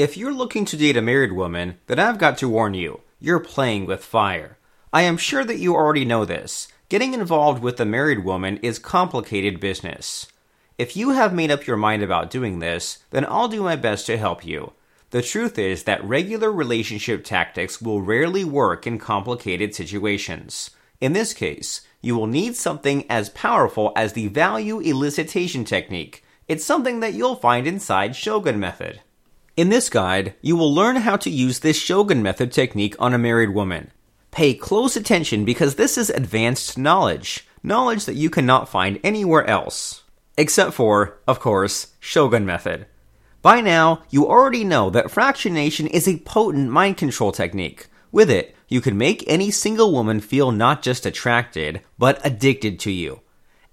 If you're looking to date a married woman, then I've got to warn you, you're playing with fire. I am sure that you already know this. Getting involved with a married woman is complicated business. If you have made up your mind about doing this, then I'll do my best to help you. The truth is that regular relationship tactics will rarely work in complicated situations. In this case, you will need something as powerful as the value elicitation technique. It's something that you'll find inside Shogun Method. In this guide, you will learn how to use this Shogun Method technique on a married woman. Pay close attention because this is advanced knowledge, knowledge that you cannot find anywhere else. Except for, of course, Shogun Method. By now, you already know that fractionation is a potent mind control technique. With it, you can make any single woman feel not just attracted, but addicted to you.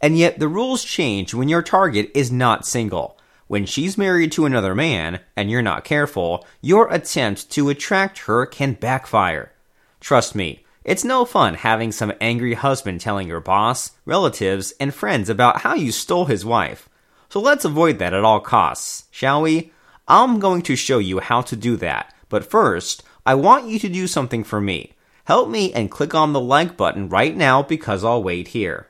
And yet, the rules change when your target is not single. When she's married to another man, and you're not careful, your attempt to attract her can backfire. Trust me, it's no fun having some angry husband telling your boss, relatives, and friends about how you stole his wife. So let's avoid that at all costs, shall we? I'm going to show you how to do that, but first, I want you to do something for me. Help me and click on the like button right now because I'll wait here.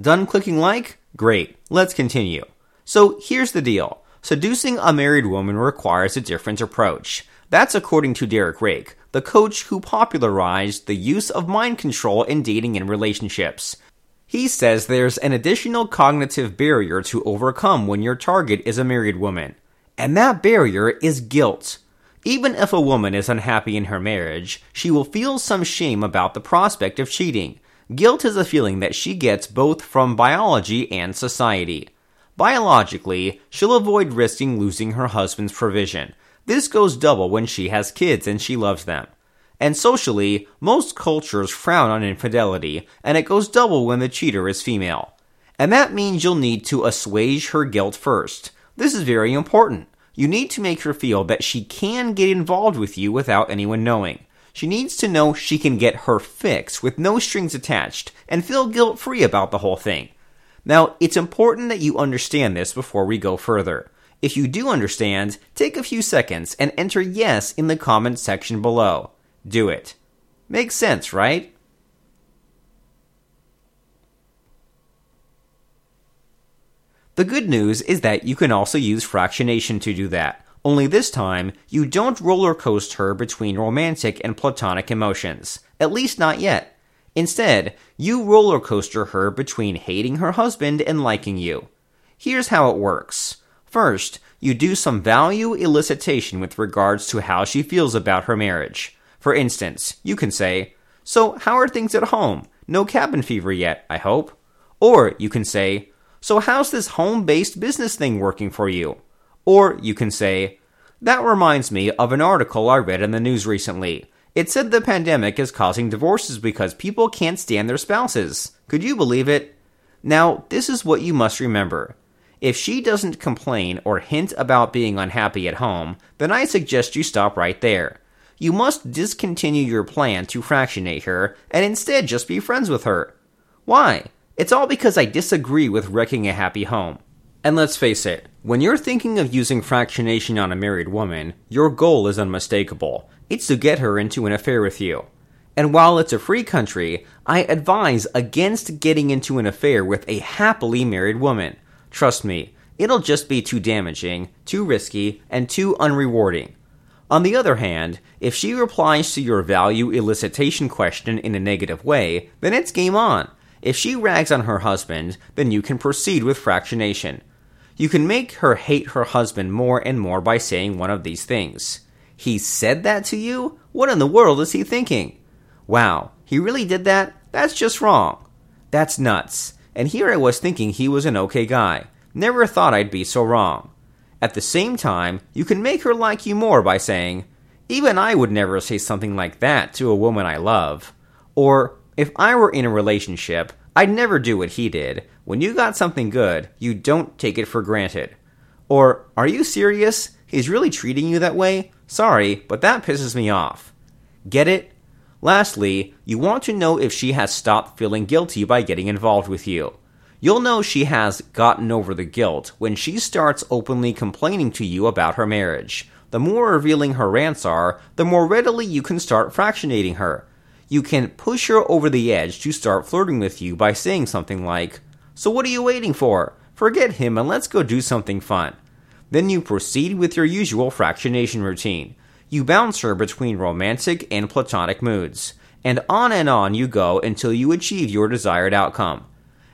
Done clicking like? Great. Let's continue. So here's the deal. Seducing a married woman requires a different approach. That's according to Derek Rake, the coach who popularized the use of mind control in dating and relationships. He says there's an additional cognitive barrier to overcome when your target is a married woman. And that barrier is guilt. Even if a woman is unhappy in her marriage, she will feel some shame about the prospect of cheating. Guilt is a feeling that she gets both from biology and society. Biologically, she'll avoid risking losing her husband's provision. This goes double when she has kids and she loves them. And socially, most cultures frown on infidelity, and it goes double when the cheater is female. And that means you'll need to assuage her guilt first. This is very important. You need to make her feel that she can get involved with you without anyone knowing. She needs to know she can get her fix with no strings attached and feel guilt free about the whole thing. Now, it's important that you understand this before we go further. If you do understand, take a few seconds and enter yes in the comments section below. Do it. Makes sense, right? The good news is that you can also use fractionation to do that. Only this time, you don't roller coast her between romantic and platonic emotions. At least not yet. Instead, you roller coaster her between hating her husband and liking you. Here's how it works. First, you do some value elicitation with regards to how she feels about her marriage. For instance, you can say, So, how are things at home? No cabin fever yet, I hope. Or you can say, So, how's this home based business thing working for you? Or you can say, That reminds me of an article I read in the news recently. It said the pandemic is causing divorces because people can't stand their spouses. Could you believe it? Now, this is what you must remember. If she doesn't complain or hint about being unhappy at home, then I suggest you stop right there. You must discontinue your plan to fractionate her and instead just be friends with her. Why? It's all because I disagree with wrecking a happy home. And let's face it, when you're thinking of using fractionation on a married woman, your goal is unmistakable. It's to get her into an affair with you. And while it's a free country, I advise against getting into an affair with a happily married woman. Trust me, it'll just be too damaging, too risky, and too unrewarding. On the other hand, if she replies to your value elicitation question in a negative way, then it's game on. If she rags on her husband, then you can proceed with fractionation. You can make her hate her husband more and more by saying one of these things. He said that to you? What in the world is he thinking? Wow, he really did that? That's just wrong. That's nuts. And here I was thinking he was an okay guy. Never thought I'd be so wrong. At the same time, you can make her like you more by saying, Even I would never say something like that to a woman I love. Or, if I were in a relationship, I'd never do what he did. When you got something good, you don't take it for granted. Or, are you serious? He's really treating you that way? Sorry, but that pisses me off. Get it? Lastly, you want to know if she has stopped feeling guilty by getting involved with you. You'll know she has gotten over the guilt when she starts openly complaining to you about her marriage. The more revealing her rants are, the more readily you can start fractionating her. You can push her over the edge to start flirting with you by saying something like, So what are you waiting for? Forget him and let's go do something fun. Then you proceed with your usual fractionation routine. You bounce her between romantic and platonic moods, and on and on you go until you achieve your desired outcome.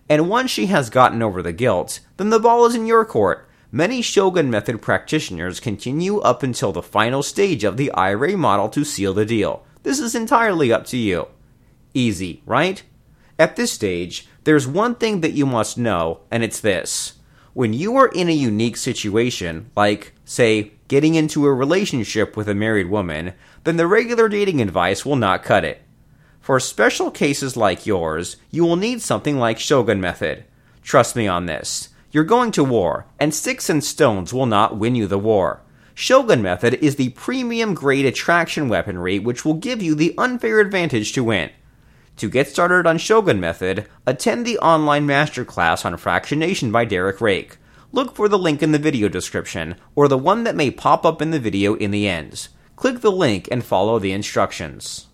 And once she has gotten over the guilt, then the ball is in your court. Many Shogun method practitioners continue up until the final stage of the IRA model to seal the deal. This is entirely up to you. Easy, right? At this stage, there's one thing that you must know, and it's this. When you are in a unique situation, like, say, getting into a relationship with a married woman, then the regular dating advice will not cut it. For special cases like yours, you will need something like Shogun Method. Trust me on this. You're going to war, and sticks and stones will not win you the war. Shogun Method is the premium grade attraction weaponry which will give you the unfair advantage to win. To get started on Shogun Method, attend the online masterclass on fractionation by Derek Rake. Look for the link in the video description, or the one that may pop up in the video in the end. Click the link and follow the instructions.